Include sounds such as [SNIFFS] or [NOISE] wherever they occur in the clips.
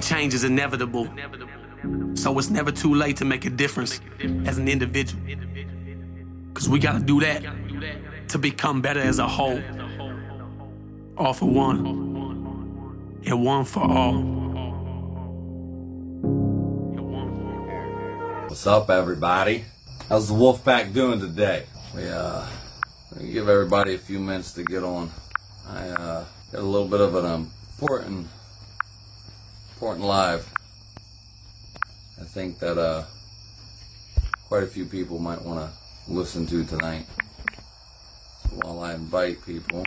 change is inevitable. So it's never too late to make a difference as an individual. Cause we gotta do that to become better as a whole. All for one, and one for all. What's up, everybody? How's the Wolfpack doing today? We uh, give everybody a few minutes to get on. I uh, got a little bit of an important, important live. I think that uh, quite a few people might want to listen to tonight. So while I invite people,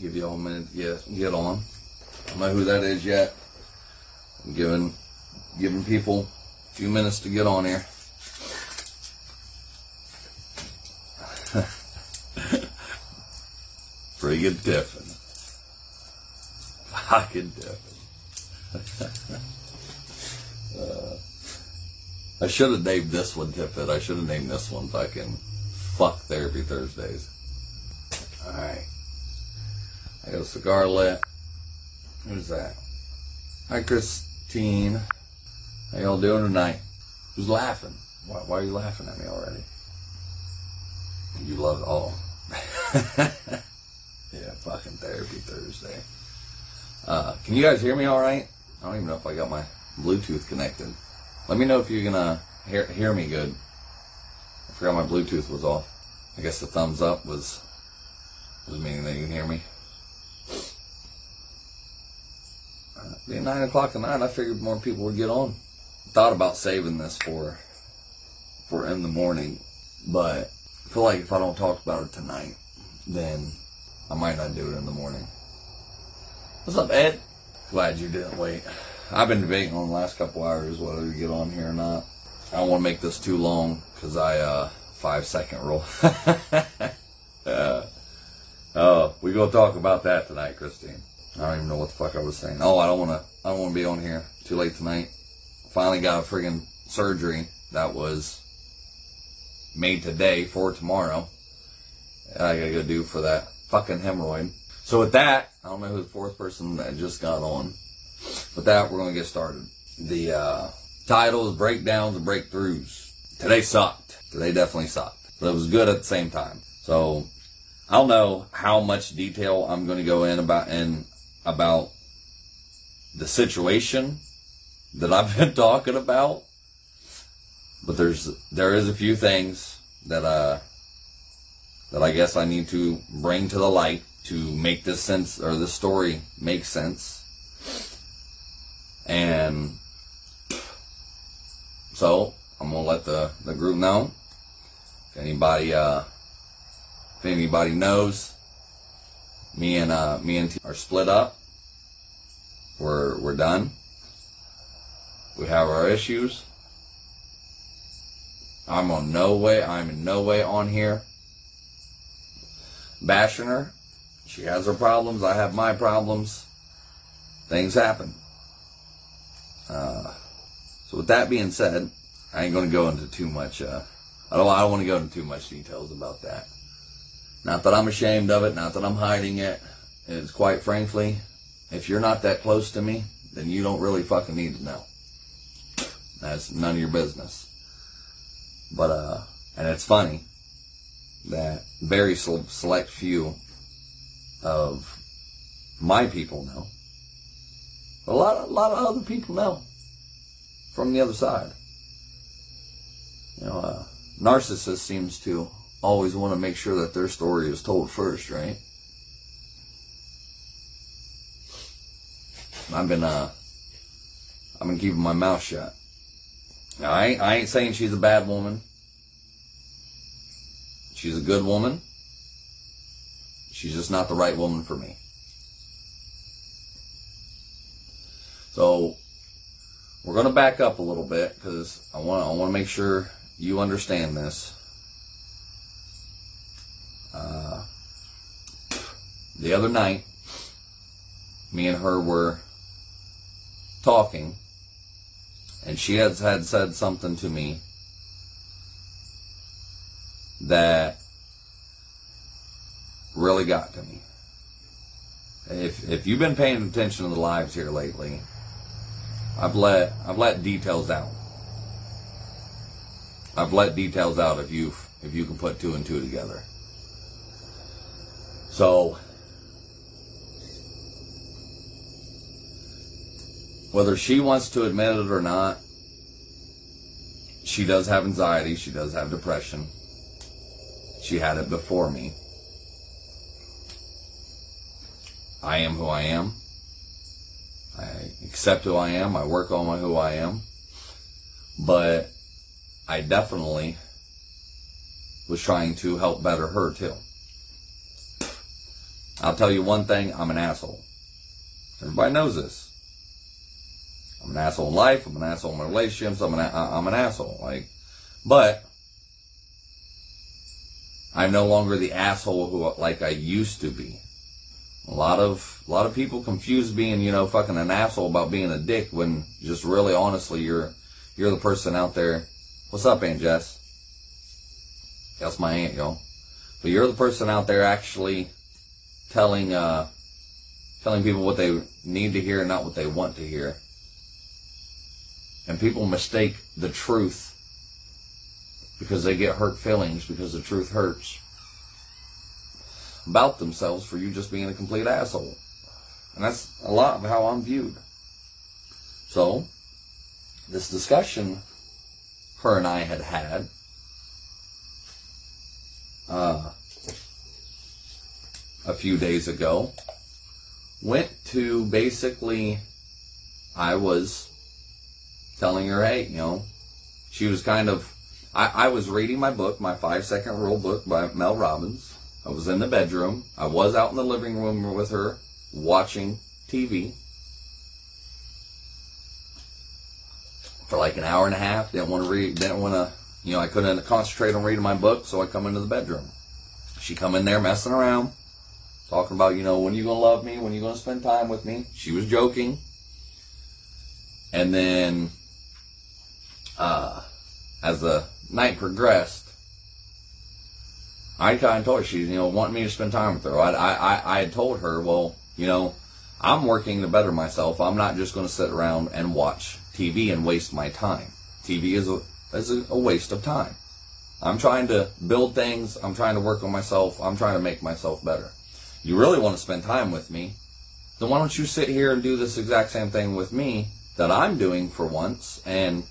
give you all a minute to get get on. I don't know who that is yet. I'm giving giving people a few minutes to get on here. Friggin' Tiffin. Fucking Tiffin. Uh, [LAUGHS] I should have named this one Tiffin. I should have named this one fucking Fuck Therapy Thursdays. Alright. I got a cigar lit. Who's that? Hi, Christine. How y'all doing tonight? Who's laughing? Why, why are you laughing at me already? You love all. [LAUGHS] yeah, fucking therapy Thursday. Uh, can you guys hear me all right? I don't even know if I got my Bluetooth connected. Let me know if you're gonna hear, hear me good. I forgot my Bluetooth was off. I guess the thumbs up was was meaning that you can hear me. Uh, being nine o'clock at night, I figured more people would get on. Thought about saving this for for in the morning, but I feel like if I don't talk about it tonight, then I might not do it in the morning. What's up, Ed? Glad you didn't wait. I've been debating on the last couple hours whether to get on here or not. I don't want to make this too long because I uh five second rule. uh, [LAUGHS] oh, we gonna talk about that tonight, Christine. I don't even know what the fuck I was saying. Oh, I don't want to. I don't want to be on here too late tonight. Finally got a friggin' surgery that was made today for tomorrow. I gotta go do for that fucking hemorrhoid. So with that, I don't know who the fourth person that just got on. With that, we're gonna get started. The uh, breakdowns and breakthroughs. Today sucked. Today definitely sucked, but it was good at the same time. So I don't know how much detail I'm going to go in about in about the situation that I've been [LAUGHS] talking about, but there's there is a few things that uh that I guess I need to bring to the light to make this sense or this story make sense. And so I'm gonna let the, the group know. If anybody uh if anybody knows, me and uh me and T are split up. We're we're done. We have our issues. I'm on no way I'm in no way on here bashing her. She has her problems. I have my problems. Things happen. Uh, so with that being said, I ain't going to go into too much. Uh, I don't. I don't want to go into too much details about that. Not that I'm ashamed of it. Not that I'm hiding it. It's quite frankly, if you're not that close to me, then you don't really fucking need to know. That's none of your business. But uh, and it's funny that very select few of my people know. A lot, a lot of other people know from the other side. You know, uh, narcissist seems to always want to make sure that their story is told first, right? I've been, uh, I've been keeping my mouth shut. Now, I I ain't saying she's a bad woman. She's a good woman. She's just not the right woman for me. So we're going to back up a little bit because I want I want to make sure you understand this. Uh, the other night, me and her were talking, and she has had said something to me that really got to me. If if you've been paying attention to the lives here lately, I've let I've let details out. I've let details out if you if you can put two and two together. So whether she wants to admit it or not, she does have anxiety, she does have depression. She had it before me. I am who I am. I accept who I am. I work on my who I am. But I definitely was trying to help better her too. I'll tell you one thing, I'm an asshole. Everybody knows this. I'm an asshole in life. I'm an asshole in relationships. I'm an, I'm an asshole. Like, but I'm no longer the asshole who like I used to be. A lot of a lot of people confuse being, you know, fucking an asshole about being a dick when just really honestly you're you're the person out there. What's up, Aunt Jess? That's my aunt, y'all. But you're the person out there actually telling uh telling people what they need to hear and not what they want to hear. And people mistake the truth because they get hurt feelings because the truth hurts about themselves for you just being a complete asshole. And that's a lot of how I'm viewed. So, this discussion her and I had had uh, a few days ago went to basically, I was telling her, hey, you know, she was kind of I, I was reading my book, my five second rule book by Mel Robbins. I was in the bedroom. I was out in the living room with her watching TV for like an hour and a half. Didn't want to read, didn't want to, you know, I couldn't concentrate on reading my book, so I come into the bedroom. She come in there messing around, talking about, you know, when you going to love me? When you going to spend time with me? She was joking. And then, uh, as the night progressed, I kind of told her she, you know, wanted me to spend time with her. I, I, I had told her, well, you know, I'm working to better myself. I'm not just going to sit around and watch TV and waste my time. TV is a, is a waste of time. I'm trying to build things. I'm trying to work on myself. I'm trying to make myself better. You really want to spend time with me? Then why don't you sit here and do this exact same thing with me that I'm doing for once and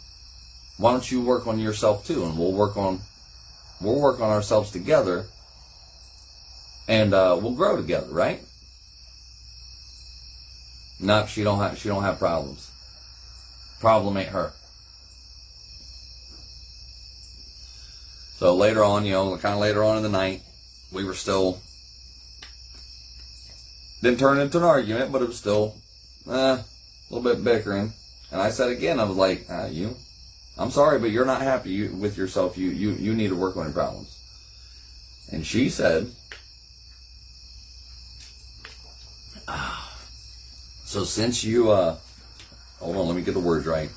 why don't you work on yourself too, and we'll work on we'll work on ourselves together, and uh, we'll grow together, right? No, she don't have she don't have problems. Problem ain't her. So later on, you know, kind of later on in the night, we were still didn't turn into an argument, but it was still eh, a little bit bickering. And I said again, I was like, uh, you I'm sorry, but you're not happy with yourself. You, you, you need to work on your problems. And she said, ah, [SIGHS] so since you, uh, hold on, let me get the words right.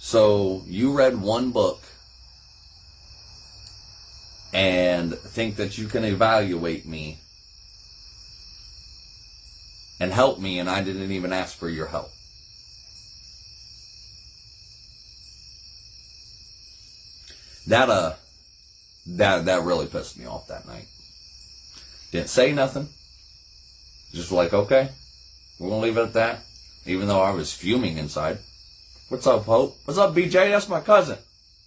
So you read one book and think that you can evaluate me and help me, and I didn't even ask for your help. That uh that that really pissed me off that night. Didn't say nothing. Just like, okay, we're gonna leave it at that. Even though I was fuming inside. What's up, Hope? What's up, BJ? That's my cousin.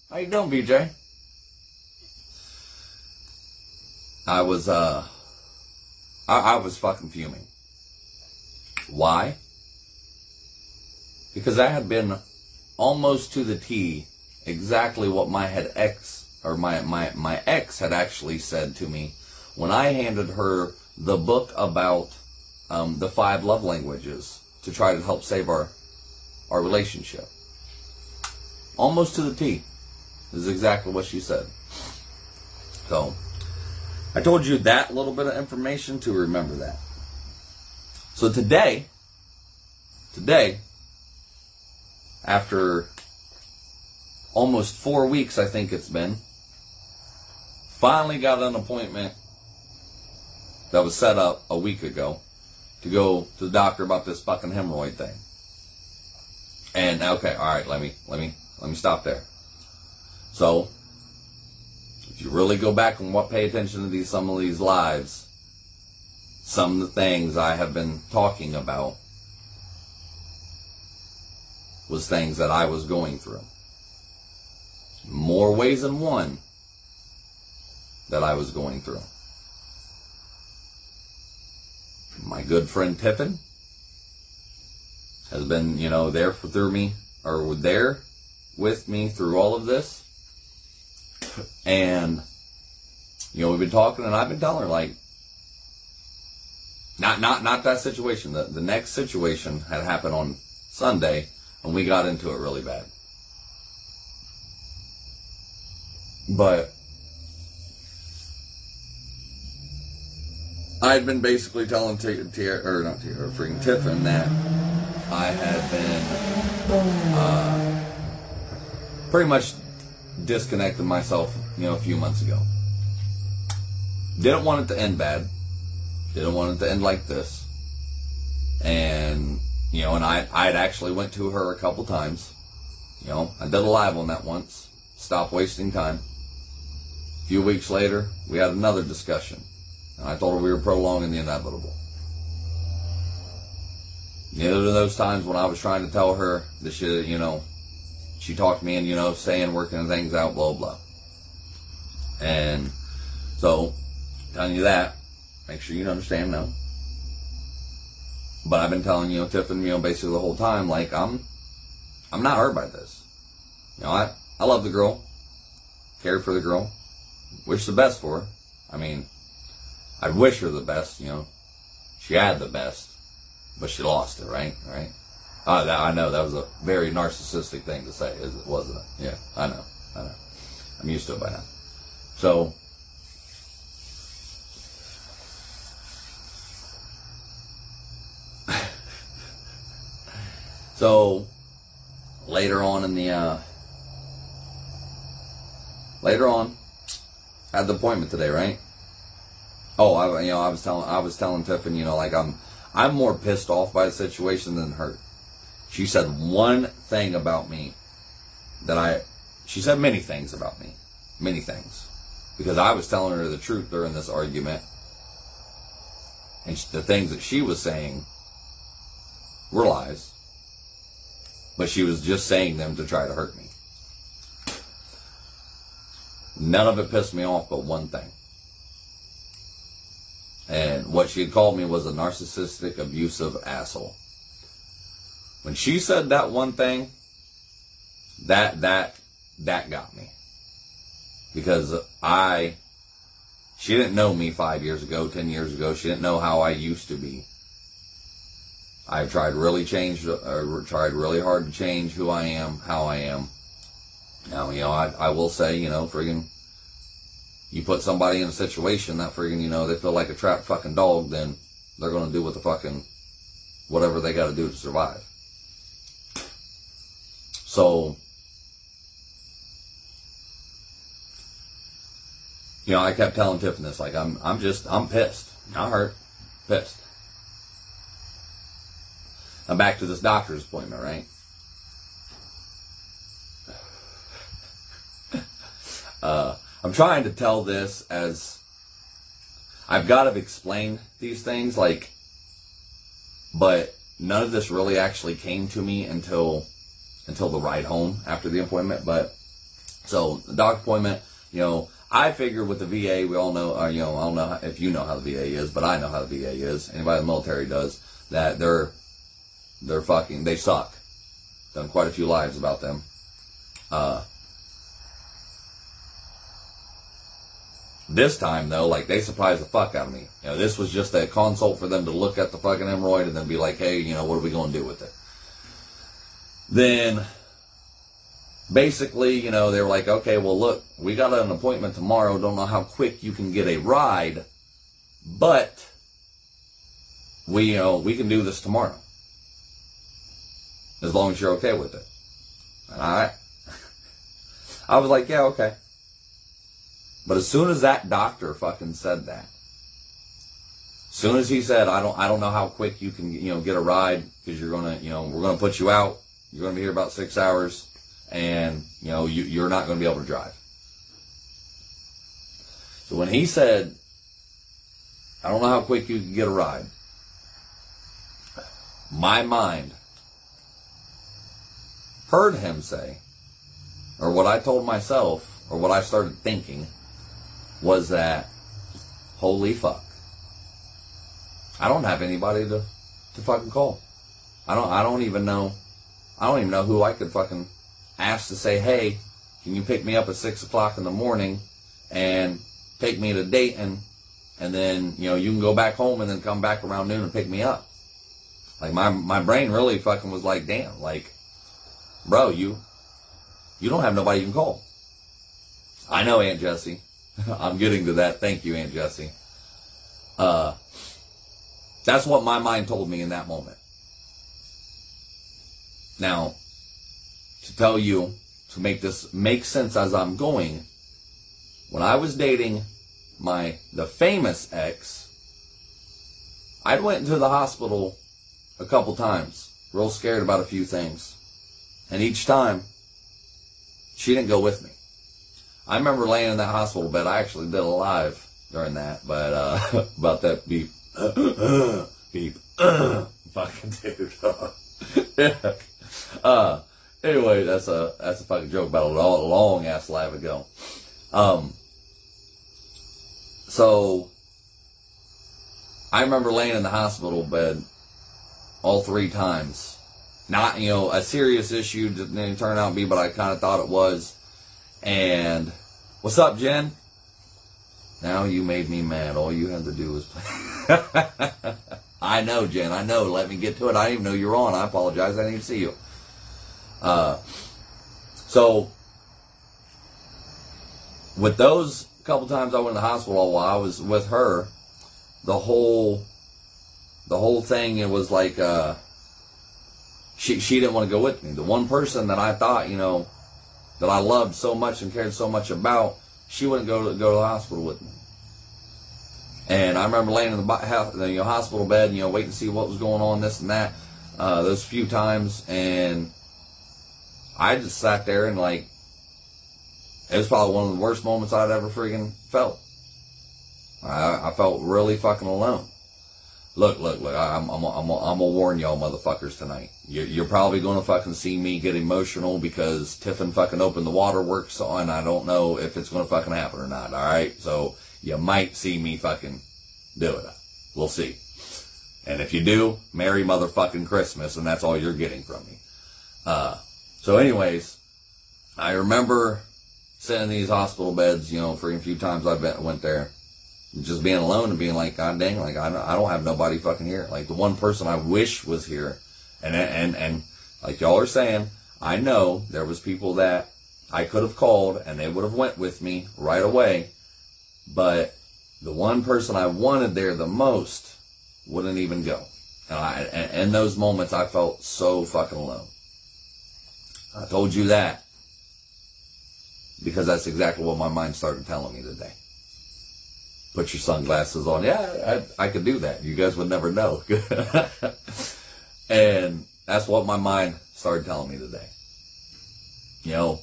How you doing, BJ? I was uh I, I was fucking fuming. Why? Because I had been almost to the T exactly what my head ex or my, my, my ex had actually said to me when I handed her the book about um, the five love languages to try to help save our our relationship. Almost to the T is exactly what she said. So I told you that little bit of information to remember that. So today, today, after almost four weeks, I think it's been. Finally got an appointment that was set up a week ago to go to the doctor about this fucking hemorrhoid thing. And okay, all right, let me let me let me stop there. So, if you really go back and what pay attention to these some of these lives, some of the things I have been talking about was things that I was going through. More ways than one that I was going through. My good friend Tiffin has been, you know, there for through me or there with me through all of this. And you know, we've been talking and I've been telling her like not not not that situation. The the next situation had happened on Sunday and we got into it really bad. But I'd been basically telling T, T or not T, or freaking Tiffin that I had been uh, pretty much disconnected myself, you know, a few months ago. Didn't want it to end bad. Didn't want it to end like this. And you know, and I I'd actually went to her a couple times. You know, I did a live on that once. Stop wasting time. Few weeks later, we had another discussion. And I told her we were prolonging the inevitable. You know, those times when I was trying to tell her that she, you know, she talked me and, you know, saying, working things out, blah, blah. And so, telling you that, make sure you understand now. But I've been telling, you know, Tiffin, you know, basically the whole time, like, I'm, I'm not hurt by this. You know, I, I love the girl, care for the girl, wish the best for her. I mean, I wish her the best, you know. She had the best, but she lost it, right? Right? Uh, that, I know that was a very narcissistic thing to say, wasn't it? Yeah, I know, I know. I'm used to it by now. So, [LAUGHS] so later on in the uh, later on, the appointment today, right? Oh, I, you know, I was telling, I was telling Tiffany, you know, like I'm, I'm more pissed off by the situation than hurt. She said one thing about me that I, she said many things about me, many things, because I was telling her the truth during this argument, and the things that she was saying were lies, but she was just saying them to try to hurt me. None of it pissed me off, but one thing. And what she had called me was a narcissistic, abusive asshole. When she said that one thing, that, that, that got me. Because I, she didn't know me five years ago, ten years ago. She didn't know how I used to be. I've tried really change, or uh, tried really hard to change who I am, how I am. Now, you know, I, I will say, you know, friggin', you put somebody in a situation that friggin', you know, they feel like a trapped fucking dog, then they're gonna do what the fucking, whatever they gotta do to survive. So, you know, I kept telling Tiffany this, like, I'm, I'm just, I'm pissed. I hurt. Pissed. I'm back to this doctor's appointment, right? [LAUGHS] uh, I'm trying to tell this as I've got to explain these things, like, but none of this really actually came to me until until the ride home after the appointment. But so the doctor appointment, you know, I figured with the VA, we all know, uh, you know, I don't know if you know how the VA is, but I know how the VA is. Anybody in the military does that. They're they're fucking they suck. Done quite a few lives about them. Uh, This time though, like they surprised the fuck out of me. You know, this was just a consult for them to look at the fucking hemorrhoid and then be like, hey, you know, what are we going to do with it? Then, basically, you know, they were like, okay, well, look, we got an appointment tomorrow. Don't know how quick you can get a ride, but we, you know, we can do this tomorrow as long as you're okay with it. And I, [LAUGHS] I was like, yeah, okay. But as soon as that doctor fucking said that, as soon as he said, I don't, I don't know how quick you can, you know, get a ride because you're gonna, you know, we're gonna put you out. You're gonna be here about six hours, and you know, you, you're not gonna be able to drive. So when he said, I don't know how quick you can get a ride, my mind heard him say, or what I told myself, or what I started thinking, was that, holy fuck. I don't have anybody to, to fucking call. I don't, I don't even know, I don't even know who I could fucking ask to say, hey, can you pick me up at six o'clock in the morning and take me to Dayton and then, you know, you can go back home and then come back around noon and pick me up. Like my, my brain really fucking was like, damn, like, bro, you, you don't have nobody you can call. I know Aunt Jessie. [LAUGHS] I'm getting to that. Thank you, Aunt Jessie. Uh, that's what my mind told me in that moment. Now, to tell you, to make this make sense as I'm going, when I was dating my the famous ex, I went into the hospital a couple times, real scared about a few things. And each time, she didn't go with me. I remember laying in that hospital bed. I actually did a live during that, but uh, [LAUGHS] about that beep, [COUGHS] beep, [COUGHS] fucking dude. yeah. [LAUGHS] Uh, anyway, that's a that's a fucking joke about a long, ass live ago. Um, so I remember laying in the hospital bed all three times. Not, you know, a serious issue didn't turn out to be, but I kind of thought it was. And what's up, Jen? Now you made me mad. All you had to do was play. [LAUGHS] I know, Jen. I know. Let me get to it. I didn't even know you were on. I apologize. I didn't even see you. Uh, so with those couple times I went to the hospital while I was with her, the whole the whole thing it was like uh, she she didn't want to go with me. The one person that I thought you know that I loved so much and cared so much about, she wouldn't go to go to the hospital with me. And I remember laying in the, you know, hospital bed, you know, waiting to see what was going on, this and that, uh, those few times, and I just sat there and like, it was probably one of the worst moments I'd ever freaking felt. I, I felt really fucking alone. Look, look, look, I'm, I'm, I'm, I'm gonna warn y'all motherfuckers tonight. You're, you're probably gonna fucking see me get emotional because Tiffin fucking opened the waterworks and I don't know if it's gonna fucking happen or not, alright? So, you might see me fucking do it. We'll see. And if you do, Merry motherfucking Christmas, and that's all you're getting from me. Uh, so, anyways, I remember sitting in these hospital beds, you know, for a few times I went there, just being alone and being like, God dang, like I don't, I don't have nobody fucking here. Like the one person I wish was here, and and and like y'all are saying, I know there was people that I could have called and they would have went with me right away, but the one person I wanted there the most wouldn't even go. And I, and in those moments, I felt so fucking alone. I told you that because that's exactly what my mind started telling me today. Put your sunglasses on. Yeah, I, I could do that. You guys would never know. [LAUGHS] and that's what my mind started telling me today. You know,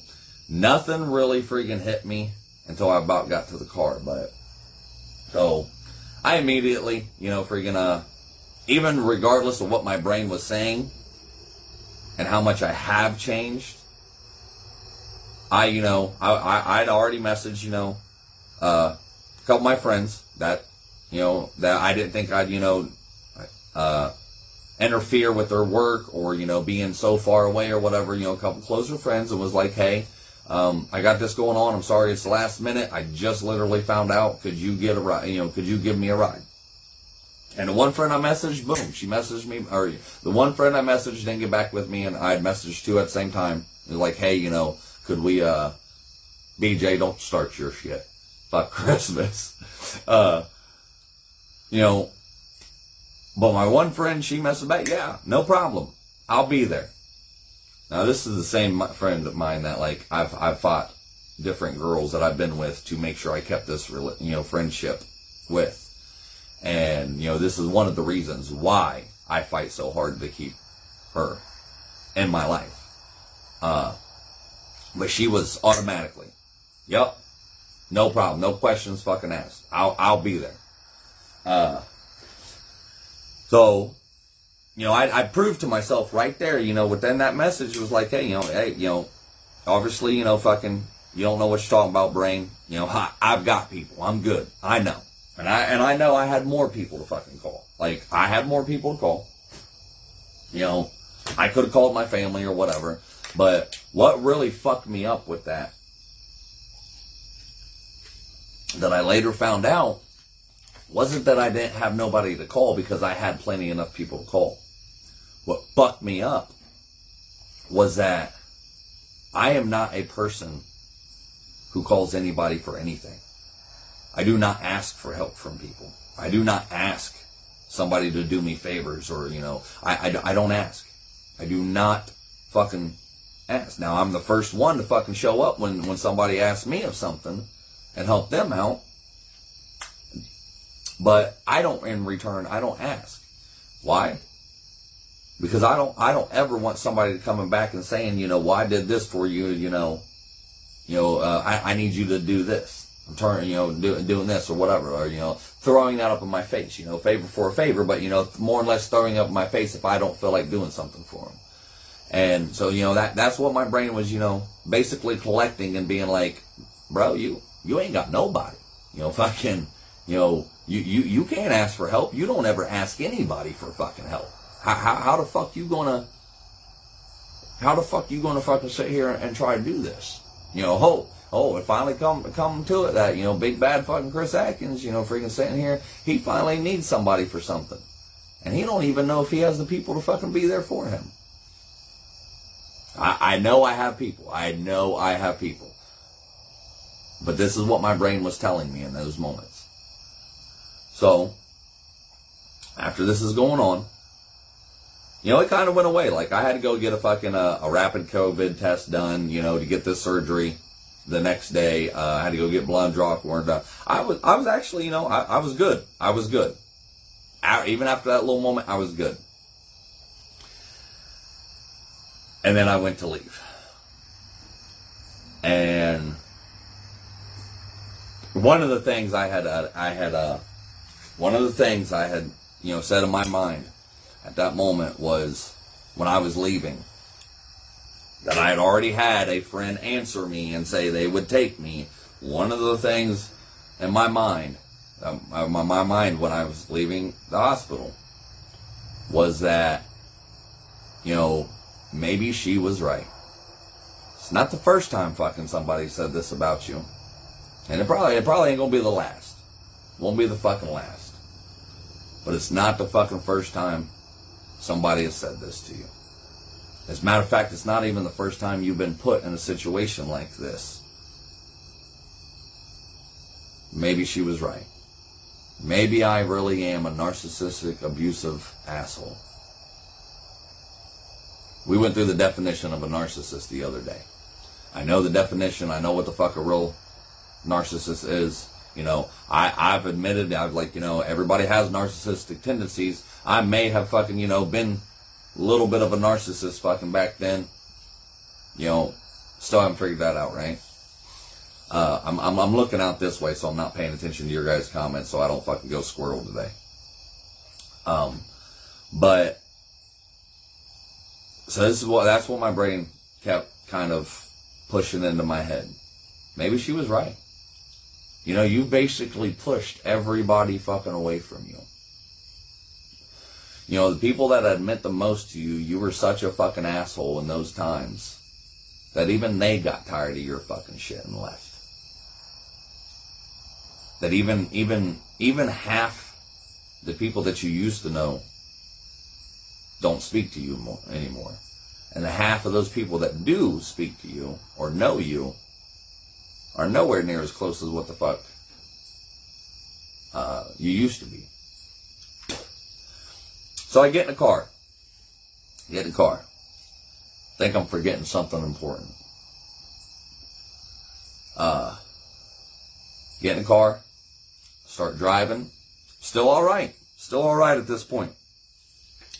nothing really freaking hit me until I about got to the car, but so I immediately, you know, freaking uh even regardless of what my brain was saying and how much I have changed, I, you know, I, I, would already messaged, you know, uh, couple my friends that, you know, that I didn't think I'd, you know, uh, interfere with their work or, you know, being so far away or whatever, you know, a couple closer friends and was like, hey, um, I got this going on. I'm sorry it's the last minute. I just literally found out. Could you get a ride? You know, could you give me a ride? And the one friend I messaged, boom, she messaged me, or the one friend I messaged didn't get back with me, and I had messaged two at the same time. Like, hey, you know, could we, uh, BJ, don't start your shit. Fuck [LAUGHS] Christmas. Uh, you know, but my one friend, she messaged back, yeah, no problem. I'll be there. Now this is the same friend of mine that like I've, I've fought different girls that I've been with to make sure I kept this, you know, friendship with. And, you know, this is one of the reasons why I fight so hard to keep her in my life. Uh, but she was automatically, yep, no problem, no questions fucking asked. I'll, I'll be there. Uh, so, you know, I, I proved to myself right there, you know, within that message was like, hey, you know, hey, you know, obviously, you know, fucking, you don't know what you're talking about, brain. You know, I, I've got people. I'm good. I know. And I, and I know I had more people to fucking call. Like, I had more people to call. You know, I could have called my family or whatever. But what really fucked me up with that, that I later found out, wasn't that I didn't have nobody to call because I had plenty enough people to call. What fucked me up was that I am not a person who calls anybody for anything. I do not ask for help from people. I do not ask somebody to do me favors or, you know, I, I, I don't ask. I do not fucking ask. Now, I'm the first one to fucking show up when, when somebody asks me of something and help them out. But I don't, in return, I don't ask. Why? Because I don't, I don't ever want somebody coming back and saying, you know, well, did this for you, you know, you know, uh, I, I need you to do this. I'm turning, you know, do, doing this or whatever, or, you know, throwing that up in my face, you know, favor for a favor, but, you know, more or less throwing up in my face if I don't feel like doing something for them. And so, you know, that, that's what my brain was, you know, basically collecting and being like, bro, you, you ain't got nobody. You know, [LAUGHS] fucking, you know, you, you, you can't ask for help. You don't ever ask anybody for fucking help. How, how, how the fuck you gonna, how the fuck you gonna fucking sit here and try to do this? You know, oh, oh, it finally come come to it that you know, big bad fucking Chris Atkins, you know, freaking sitting here, he finally needs somebody for something, and he don't even know if he has the people to fucking be there for him. I, I know I have people. I know I have people. But this is what my brain was telling me in those moments. So, after this is going on, you know, it kind of went away. Like I had to go get a fucking uh, a rapid COVID test done, you know, to get this surgery the next day. Uh, I had to go get blood draw worn done. I was, I was actually, you know, I, I was good. I was good. I, even after that little moment, I was good. And then I went to leave. And one of the things I had, uh, I had, uh, one of the things I had, you know, said in my mind at that moment was when I was leaving that I had already had a friend answer me and say they would take me. One of the things in my mind, um, uh, my, my mind when I was leaving the hospital, was that, you know, maybe she was right. It's not the first time fucking somebody said this about you. And it probably it probably ain't gonna be the last. Won't be the fucking last. But it's not the fucking first time somebody has said this to you. As a matter of fact, it's not even the first time you've been put in a situation like this. Maybe she was right. Maybe I really am a narcissistic, abusive asshole. We went through the definition of a narcissist the other day. I know the definition. I know what the fuck a real narcissist is. You know, I, I've admitted, I've like, you know, everybody has narcissistic tendencies. I may have fucking, you know, been a little bit of a narcissist fucking back then. You know, still haven't figured that out, right? Uh, I'm, I'm, I'm looking out this way, so I'm not paying attention to your guys' comments, so I don't fucking go squirrel today. Um, but so this is what that's what my brain kept kind of pushing into my head. Maybe she was right. You know, you basically pushed everybody fucking away from you. You know, the people that admit the most to you, you were such a fucking asshole in those times that even they got tired of your fucking shit and left. That even, even, even half the people that you used to know don't speak to you more, anymore. And the half of those people that do speak to you or know you are nowhere near as close as what the fuck uh, you used to be. So I get in the car. Get in the car. Think I'm forgetting something important. Uh, get in the car, start driving, Still alright. Still alright at this point.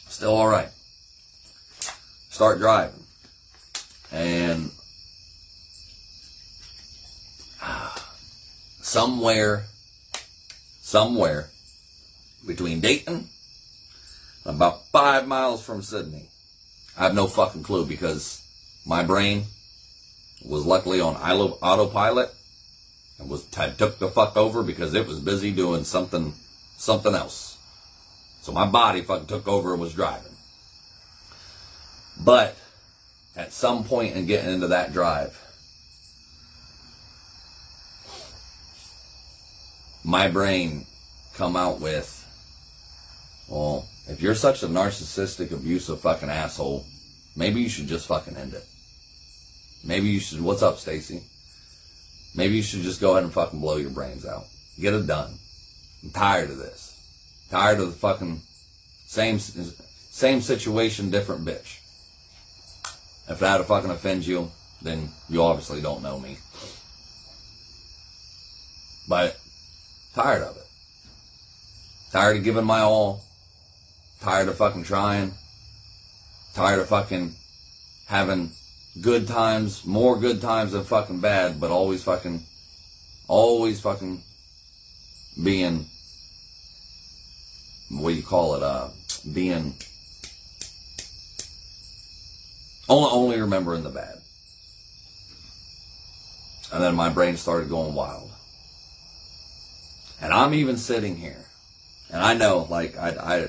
Still alright. Start driving. And somewhere, somewhere between Dayton about five miles from Sidney. I have no fucking clue because my brain was luckily on autopilot and was I took the fuck over because it was busy doing something something else. So my body fucking took over and was driving. But at some point in getting into that drive, my brain come out with, well, if you're such a narcissistic, abusive fucking asshole, maybe you should just fucking end it. Maybe you should, what's up, Stacy? Maybe you should just go ahead and fucking blow your brains out. Get it done. I'm tired of this. Tired of the fucking same, same situation, different bitch. If that fucking offends you, then you obviously don't know me. But tired of it. Tired of giving my all. Tired of fucking trying. Tired of fucking having good times, more good times than fucking bad, but always fucking, always fucking being, what do you call it, uh, being, only, only remembering the bad. And then my brain started going wild. And I'm even sitting here. And I know, like, I, I,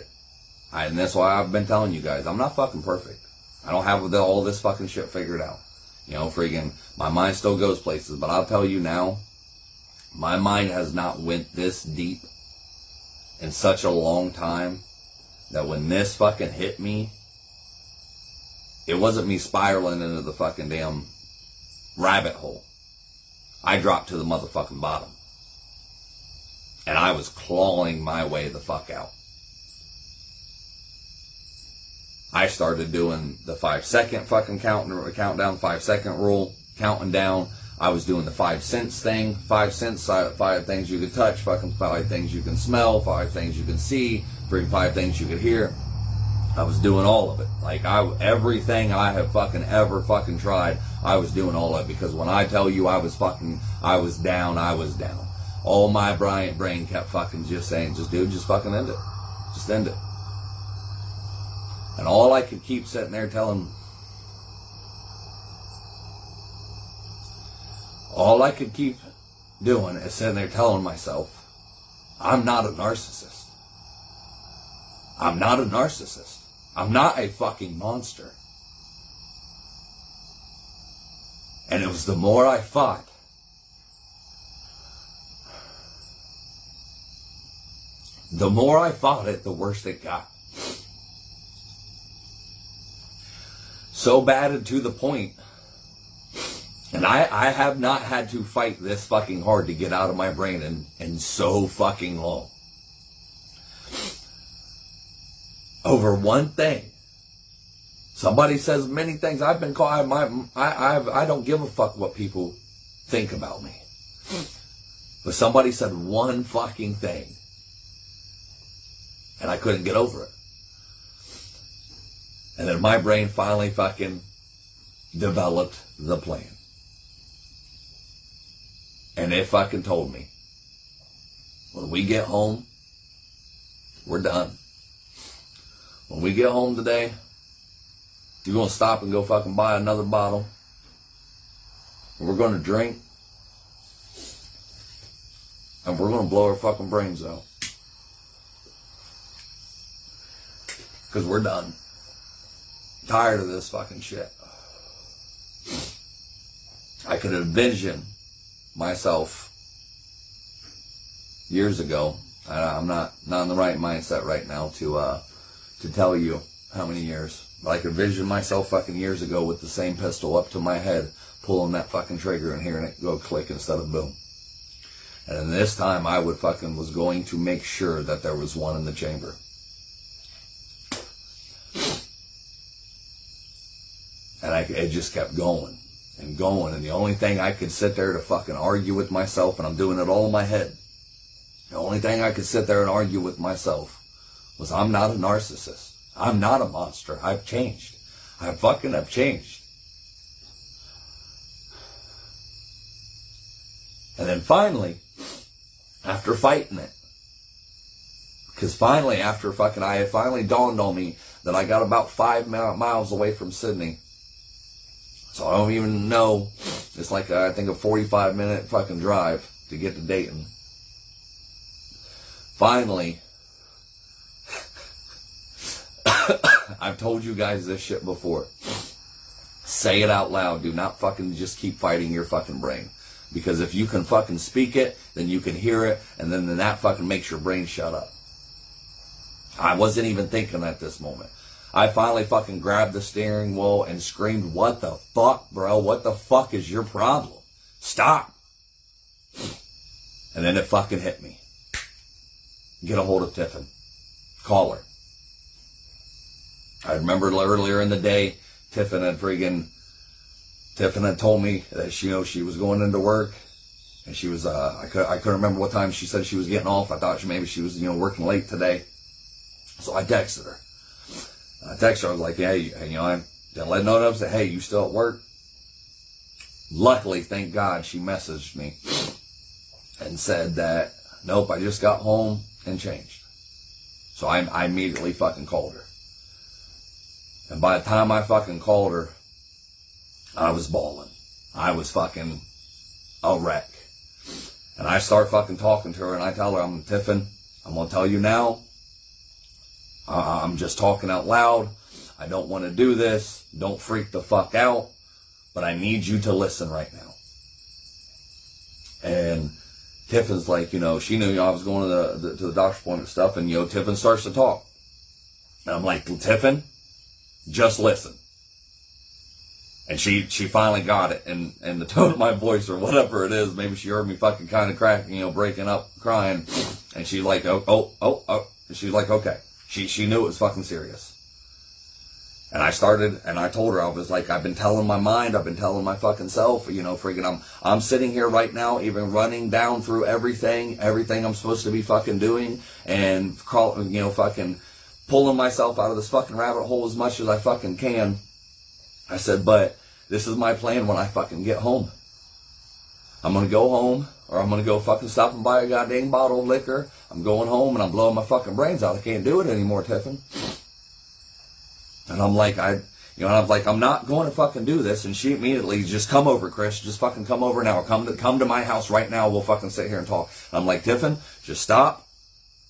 I, and that's why I've been telling you guys, I'm not fucking perfect. I don't have all this fucking shit figured out. You know, freaking, my mind still goes places, but I'll tell you now, my mind has not went this deep in such a long time that when this fucking hit me, it wasn't me spiraling into the fucking damn rabbit hole. I dropped to the motherfucking bottom. And I was clawing my way the fuck out. I started doing the five second fucking count, countdown, five second rule, counting down. I was doing the five cents thing, five cents, uh, five things you could touch, fucking five things you can smell, five things you can see, three, five things you could hear. I was doing all of it. Like I, everything I have fucking ever fucking tried, I was doing all of it because when I tell you I was fucking, I was down, I was down. All my Bryant brain kept fucking just saying, just dude, just fucking end it. Just end it. And all I could keep sitting there telling, all I could keep doing is sitting there telling myself, I'm not a narcissist. I'm not a narcissist. I'm not a fucking monster. And it was the more I fought, the more I fought it, the worse it got. so bad and to the point. And I, I have not had to fight this fucking hard to get out of my brain and, in so fucking long. Over one thing. Somebody says many things. I've been called, I, I, I've, I don't give a fuck what people think about me. But somebody said one fucking thing. And I couldn't get over it. And then my brain finally fucking developed the plan. And it fucking told me, when we get home, we're done. When we get home today, you're going to stop and go fucking buy another bottle. We're going to drink. And we're going to blow our fucking brains out. Because we're done tired of this fucking shit. I could envision myself years ago. I'm not not in the right mindset right now to uh, to tell you how many years, but I could envision myself fucking years ago with the same pistol up to my head, pulling that fucking trigger and hearing it go click instead of boom. And this time I would fucking was going to make sure that there was one in the chamber. I, it just kept going and going. And the only thing I could sit there to fucking argue with myself, and I'm doing it all in my head, The only thing I could sit there and argue with myself was I'm not a narcissist. I'm not a monster. I've changed. I fucking have changed. And then finally, after fighting it, because finally, after fucking, I had finally dawned on me that I got about five miles away from Sidney. So I don't even know. It's like, I think, a 45 minute fucking drive to get to Dayton. Finally, [COUGHS] I've told you guys this shit before. Say it out loud. Do not fucking just keep fighting your fucking brain. Because if you can fucking speak it, then you can hear it, and then, then that fucking makes your brain shut up. I wasn't even thinking at this moment. I finally fucking grabbed the steering wheel and screamed, What the fuck, bro? What the fuck is your problem? Stop. And then it fucking hit me. Get a hold of Tiffin. Call her. I remember earlier in the day, Tiffin had friggin' Tiffin had told me that she, you know, she was going into work and she was, uh, I, could, I couldn't remember what time she said she was getting off. I thought she, maybe she was, you know, working late today. So I texted her. I texted her, I was like, hey, you know, I didn't let know that. I said, hey, you still at work? Luckily, thank God, she messaged me and said that, nope, I just got home and changed. So I, I immediately fucking called her. And by the time I fucking called her, I was bawling. I was fucking a wreck. And I start fucking talking to her and I tell her, I'm Tiffin. I'm to tell you now. Uh-uh, I'm just talking out loud. I don't want to do this. Don't freak the fuck out. But I need you to listen right now. And Tiffin's like, you know, she knew I was going to the, the, to the doctor's appointment and stuff. And, you know, Tiffin starts to talk. And I'm like, Tiffin, just listen. And she, she finally got it. And, and the tone of my voice or whatever it is, maybe she heard me fucking kind of cracking, you know, breaking up, crying. And she's like, oh, oh, oh, oh. And she's like, okay. She, she knew it was fucking serious. And I started, and I told her, I was like, I've been telling my mind, I've been telling my fucking self, you know, freaking, I'm, I'm sitting here right now, even running down through everything, everything I'm supposed to be fucking doing, and crawl, you know, fucking pulling myself out of this fucking rabbit hole as much as I fucking can. I said, but this is my plan when I fucking get home. I'm gonna go home, or I'm gonna go fucking stop and buy a goddamn bottle of liquor. I'm going home and I'm blowing my fucking brains out. I can't do it anymore, Tiffin. And I'm like, I, you know, I'm like, I'm not going to fucking do this. And she immediately just come over, Chris. Just fucking come over now. Come to come to my house right now. We'll fucking sit here and talk. And I'm like, Tiffin, just stop.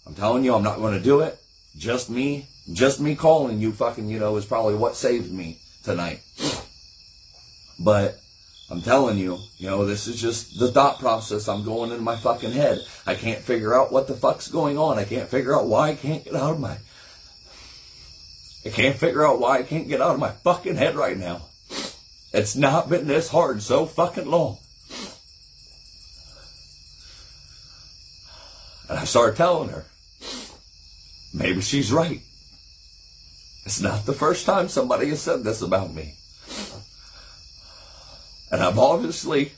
I'm telling you, I'm not going to do it. Just me, just me calling you fucking, you know, is probably what saved me tonight. But I'm telling you, you know, this is just the thought process I'm going in my fucking head. I can't figure out what the fuck's going on. I can't figure out why I can't get out of my. I can't figure out why I can't get out of my fucking head right now. It's not been this hard so fucking long. And I started telling her, maybe she's right. It's not the first time somebody has said this about me. And I'm obviously,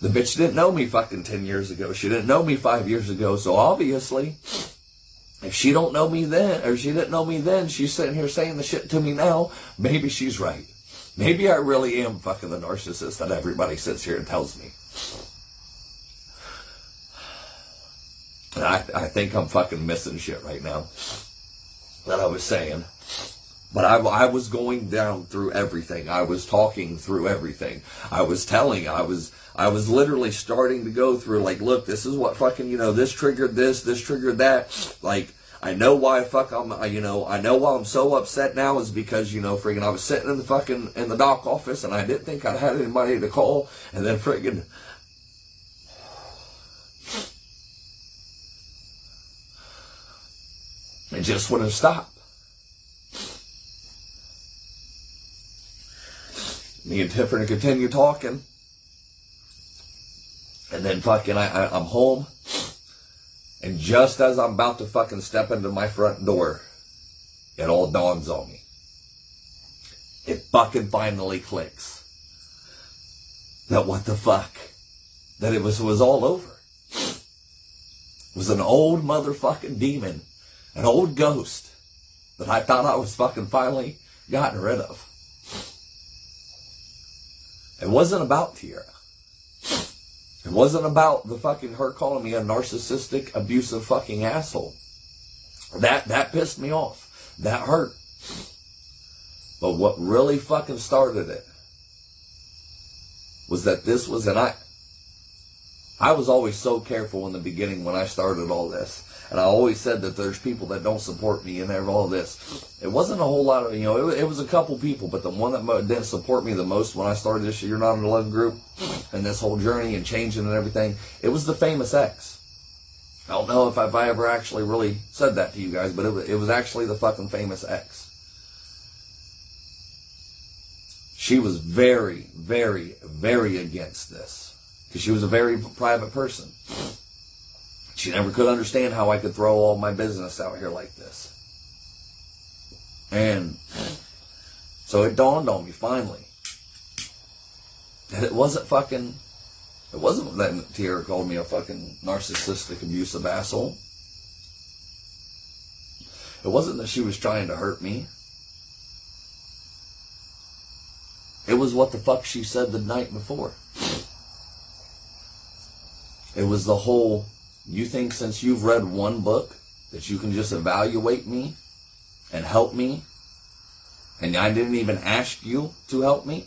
the bitch didn't know me fucking 10 years ago. She didn't know me five years ago. So obviously, if she don't know me then, or she didn't know me then, she's sitting here saying the shit to me now, maybe she's right. Maybe I really am fucking the narcissist that everybody sits here and tells me. I, I think I'm fucking missing shit right now. That I was saying. But I, I was going down through everything. I was talking through everything. I was telling, I was, I was literally starting to go through like, look, this is what fucking, you know, this triggered this, this triggered that. Like, I know why fuck I'm, you know, I know why I'm so upset now is because, you know, freaking I was sitting in the fucking, in the doc office and I didn't think I had anybody to call and then freaking, [SIGHS] it just wouldn't stop. Me and Tiffany continue talking. And then fucking I, I, I'm home. And just as I'm about to fucking step into my front door, it all dawns on me. It fucking finally clicks. That what the fuck? That it was was all over. It was an old motherfucking demon, an old ghost that I thought I was fucking finally gotten rid of. It wasn't about Tiara. It wasn't about the fucking her calling me a narcissistic, abusive fucking asshole. That that pissed me off. That hurt. But what really fucking started it was that this was an I I was always so careful in the beginning when I started all this. And I always said that there's people that don't support me and all this. It wasn't a whole lot of, you know, it, it was a couple people, but the one that didn't support me the most when I started this You're Not Alone group and this whole journey and changing and everything, it was the famous X. I don't know if I've ever actually really said that to you guys, but it it was actually the fucking famous X. She was very, very, very against this because she was a very private person. She never could understand how I could throw all my business out here like this. And so it dawned on me finally that it wasn't fucking, it wasn't that Tiara called me a fucking narcissistic, abusive asshole. It wasn't that she was trying to hurt me. It was what the fuck she said the night before. It was the whole, you think since you've read one book that you can just evaluate me and help me and I didn't even ask you to help me?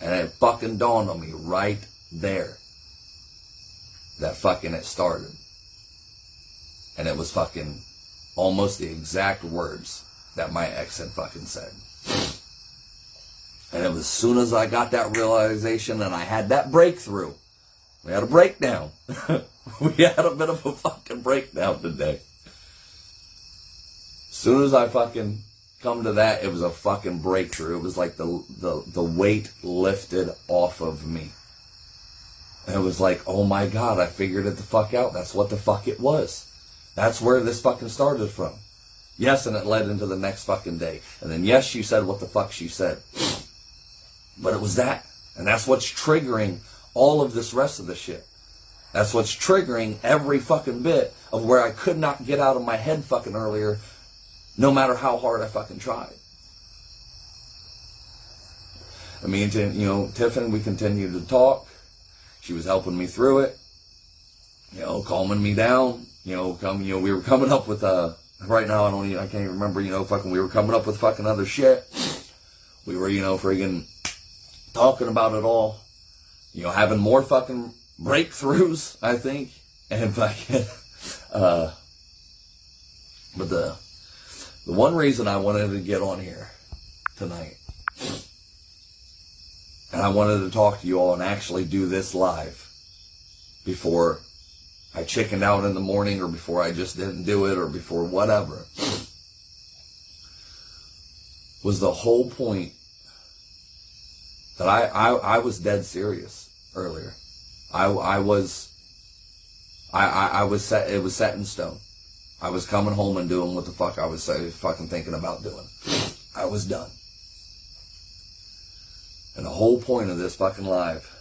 And it fucking dawned on me right there that fucking it started. And it was fucking almost the exact words that my ex had fucking said. And it was as soon as I got that realization and I had that breakthrough we had a breakdown. [LAUGHS] we had a bit of a fucking breakdown today. As soon as I fucking come to that, it was a fucking breakthrough. It was like the the, the weight lifted off of me. And it was like, oh my god, I figured it the fuck out. That's what the fuck it was. That's where this fucking started from. Yes, and it led into the next fucking day. And then yes, she said what the fuck she said. [SNIFFS] But it was that. And that's what's triggering all of this rest of the shit. That's what's triggering every fucking bit of where I could not get out of my head fucking earlier, no matter how hard I fucking tried. I mean, you know, Tiffany, we continued to talk. She was helping me through it, you know, calming me down. You know, come, you know, we were coming up with uh right now I don't even, I can't even remember. You know, fucking, we were coming up with fucking other shit. We were, you know, friggin' talking about it all you know, having more fucking breakthroughs, I think. And [LAUGHS] fucking, uh, but the, the one reason I wanted to get on here tonight, and I wanted to talk to you all and actually do this live before I chickened out in the morning or before I just didn't do it or before whatever, was the whole point that I, I, I was dead serious earlier. I, I was, I, I, I was set, it was set in stone. I was coming home and doing what the fuck I was say, fucking thinking about doing. I was done. And the whole point of this fucking live,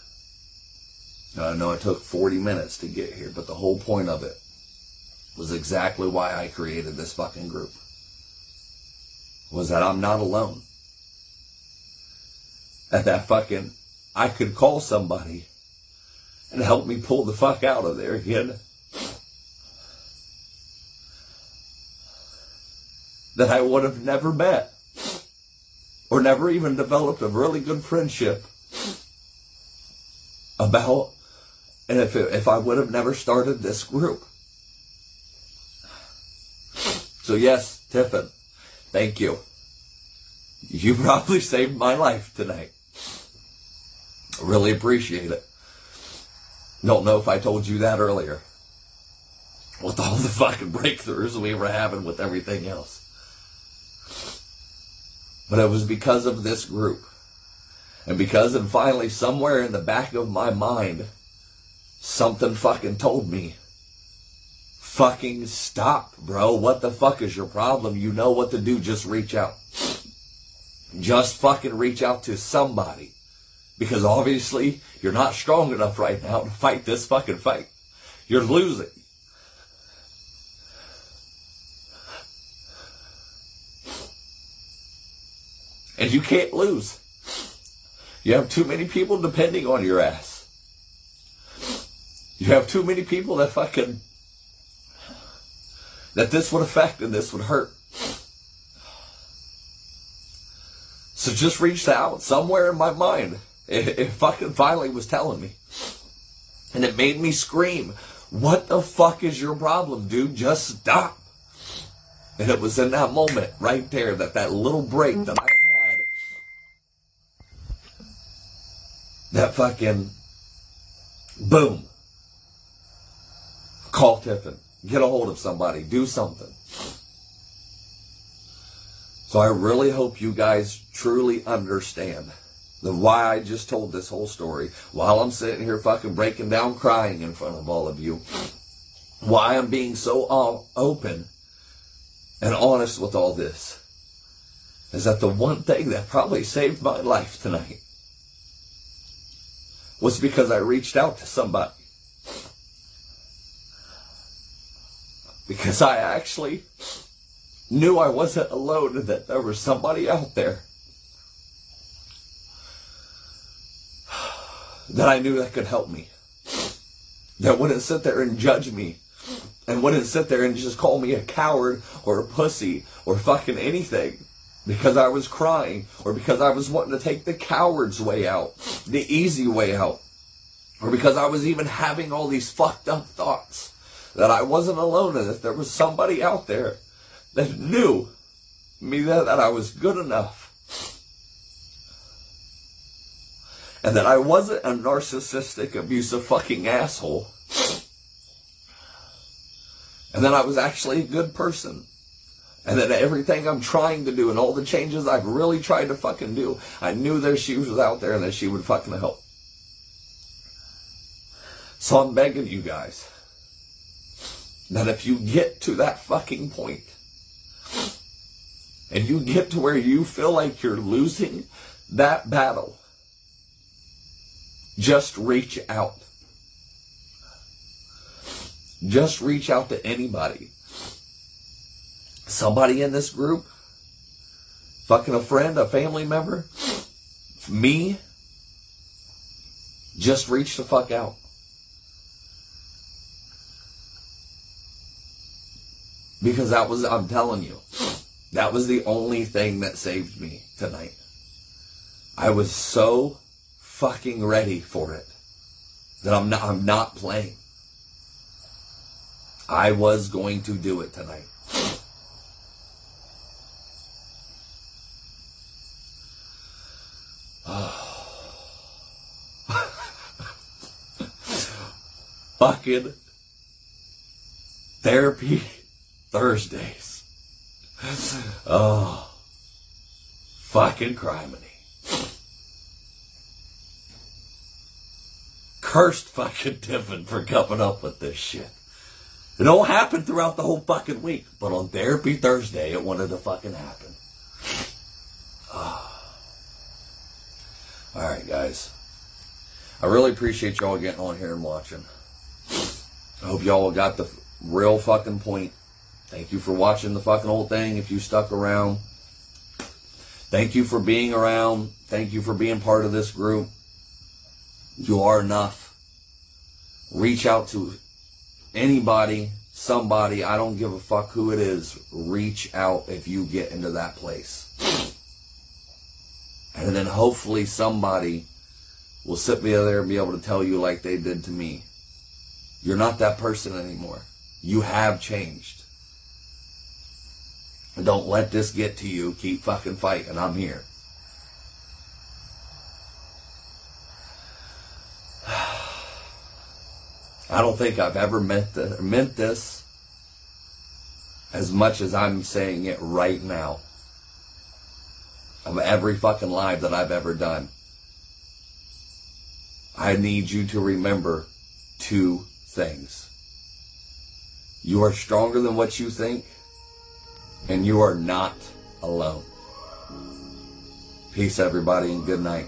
I know it took 40 minutes to get here, but the whole point of it was exactly why I created this fucking group. Was that I'm not alone at that fucking, I could call somebody and help me pull the fuck out of there again. That I would have never met or never even developed a really good friendship about, and if, if I would have never started this group. So yes, Tiffin, thank you. You [LAUGHS] probably saved my life tonight. Really appreciate it. Don't know if I told you that earlier. With all the fucking breakthroughs we were having with everything else. But it was because of this group. And because and finally somewhere in the back of my mind, something fucking told me, fucking stop, bro. What the fuck is your problem? You know what to do. Just reach out. Just fucking reach out to somebody. Because obviously, you're not strong enough right now to fight this fucking fight. You're losing. And you can't lose. You have too many people depending on your ass. You have too many people that fucking that this would affect and this would hurt. So just reached out somewhere in my mind. It, it fucking finally was telling me. And it made me scream, What the fuck is your problem, dude? Just stop. And it was in that moment right there that that little break that I had, that fucking boom. Call Tiffin. Get a hold of somebody. Do something. So I really hope you guys truly understand the why I just told this whole story while I'm sitting here fucking breaking down crying in front of all of you. Why I'm being so open and honest with all this is that the one thing that probably saved my life tonight was because I reached out to somebody. Because I actually knew I wasn't alone and that there was somebody out there that I knew that could help me. That wouldn't sit there and judge me. And wouldn't sit there and just call me a coward or a pussy or fucking anything. Because I was crying or because I was wanting to take the coward's way out, the easy way out, or because I was even having all these fucked up thoughts that I wasn't alone and that there was somebody out there that knew me that, that I was good enough and that I wasn't a narcissistic, abusive fucking asshole and that I was actually a good person. And that everything I'm trying to do and all the changes I've really tried to fucking do, I knew there she was out there and that she would fucking help. So I'm begging you guys that if you get to that fucking point and you get to where you feel like you're losing that battle, just reach out. Just reach out to anybody. Somebody in this group, fucking a friend, a family member, me, just reach the fuck out. Because that was, I'm telling you, that was the only thing that saved me tonight. I was so fucking ready for it that I'm not, I'm not playing. I was going to do it tonight. [SIGHS] Fucking therapy Thursdays. Oh, [SIGHS] fucking criminy. Cursed fucking Tiffin for coming up with this shit. It all happened throughout the whole fucking week, but on Therapy Thursday, it wanted to fucking happen. Oh. All right, guys. I really appreciate y'all getting on here and watching. I hope y'all got the real fucking point. Thank you for watching the fucking whole thing if you stuck around. Thank you for being around. Thank you for being part of this group. You are enough. Reach out to anybody, somebody, I don't give a fuck who it is, reach out if you get into that place. And then hopefully somebody will sit me there and be able to tell you like they did to me. You're not that person anymore. You have changed. Don't let this get to you. Keep fucking fighting. I'm here. I don't think I've ever meant, the, meant this as much as I'm saying it right now. Of every fucking live that I've ever done. I need you to remember two things. You are stronger than what you think, and you are not alone. Peace, everybody, and good night.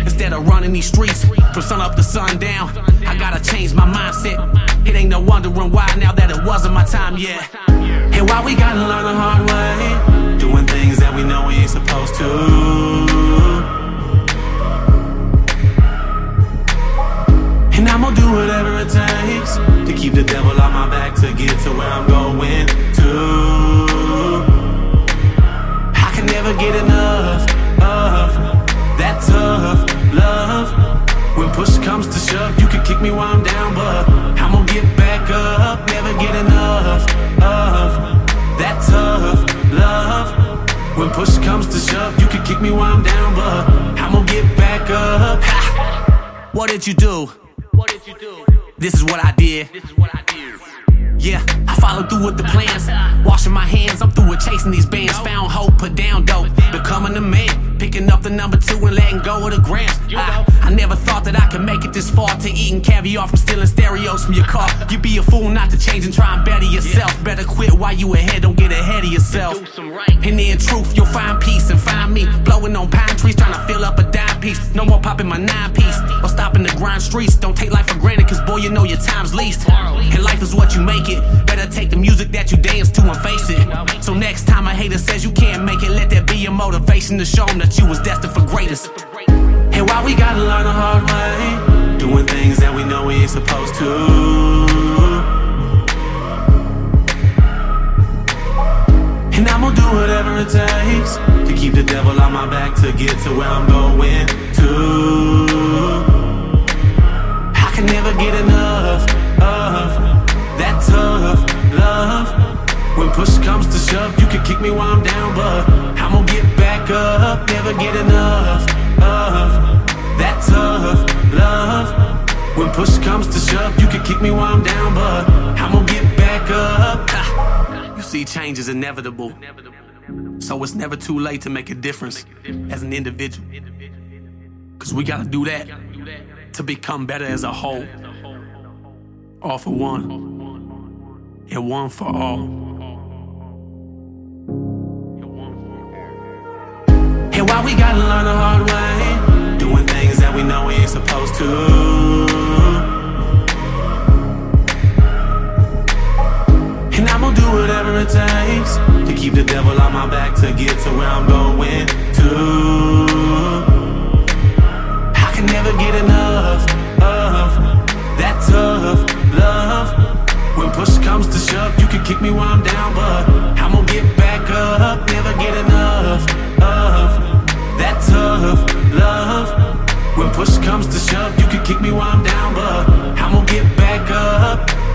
Instead of running these streets from sun up to sundown, I gotta change my mindset. It ain't no wondering why now that it wasn't my time yet. And why we gotta learn the hard way, change and try and better yourself. Better quit while you ahead, don't get ahead of yourself. Do some right. And in truth, you'll find peace and find me blowing on pine trees, trying to fill up a dime piece. No more popping my nine piece or stopping the grind streets. Don't take life for granted, cause boy, you know your time's least. And life is what you make it. Better take the music that you dance to and face it. So next time a hater says you can't make it, let that be your motivation to show them that you was destined for greatness. And why we gotta learn the hard way, doing things that we know we ain't supposed to. And I'm gonna do whatever it takes to keep the devil on my back to get to where I'm going to. I can never get enough of that tough love. When push comes to shove, you can kick me while I'm down, but I'm gonna get back up. Never get enough of that tough love. When push comes to shove, you can kick me while I'm down, but I'm gonna get back up. See, change is inevitable. So it's never too late to make a difference as an individual. Cause we gotta do that to become better as a whole. All for one, and one for all. And why we gotta learn the hard way, doing things that we know we ain't supposed to. Do whatever it takes to keep the devil on my back to get to where I'm going to. I can never get enough of that tough love. When push comes to shove, you can kick me while I'm down, but I'm gonna get back up. Never get enough of that tough love. When push comes to shove, you can kick me while I'm down, but I'm gonna get back up.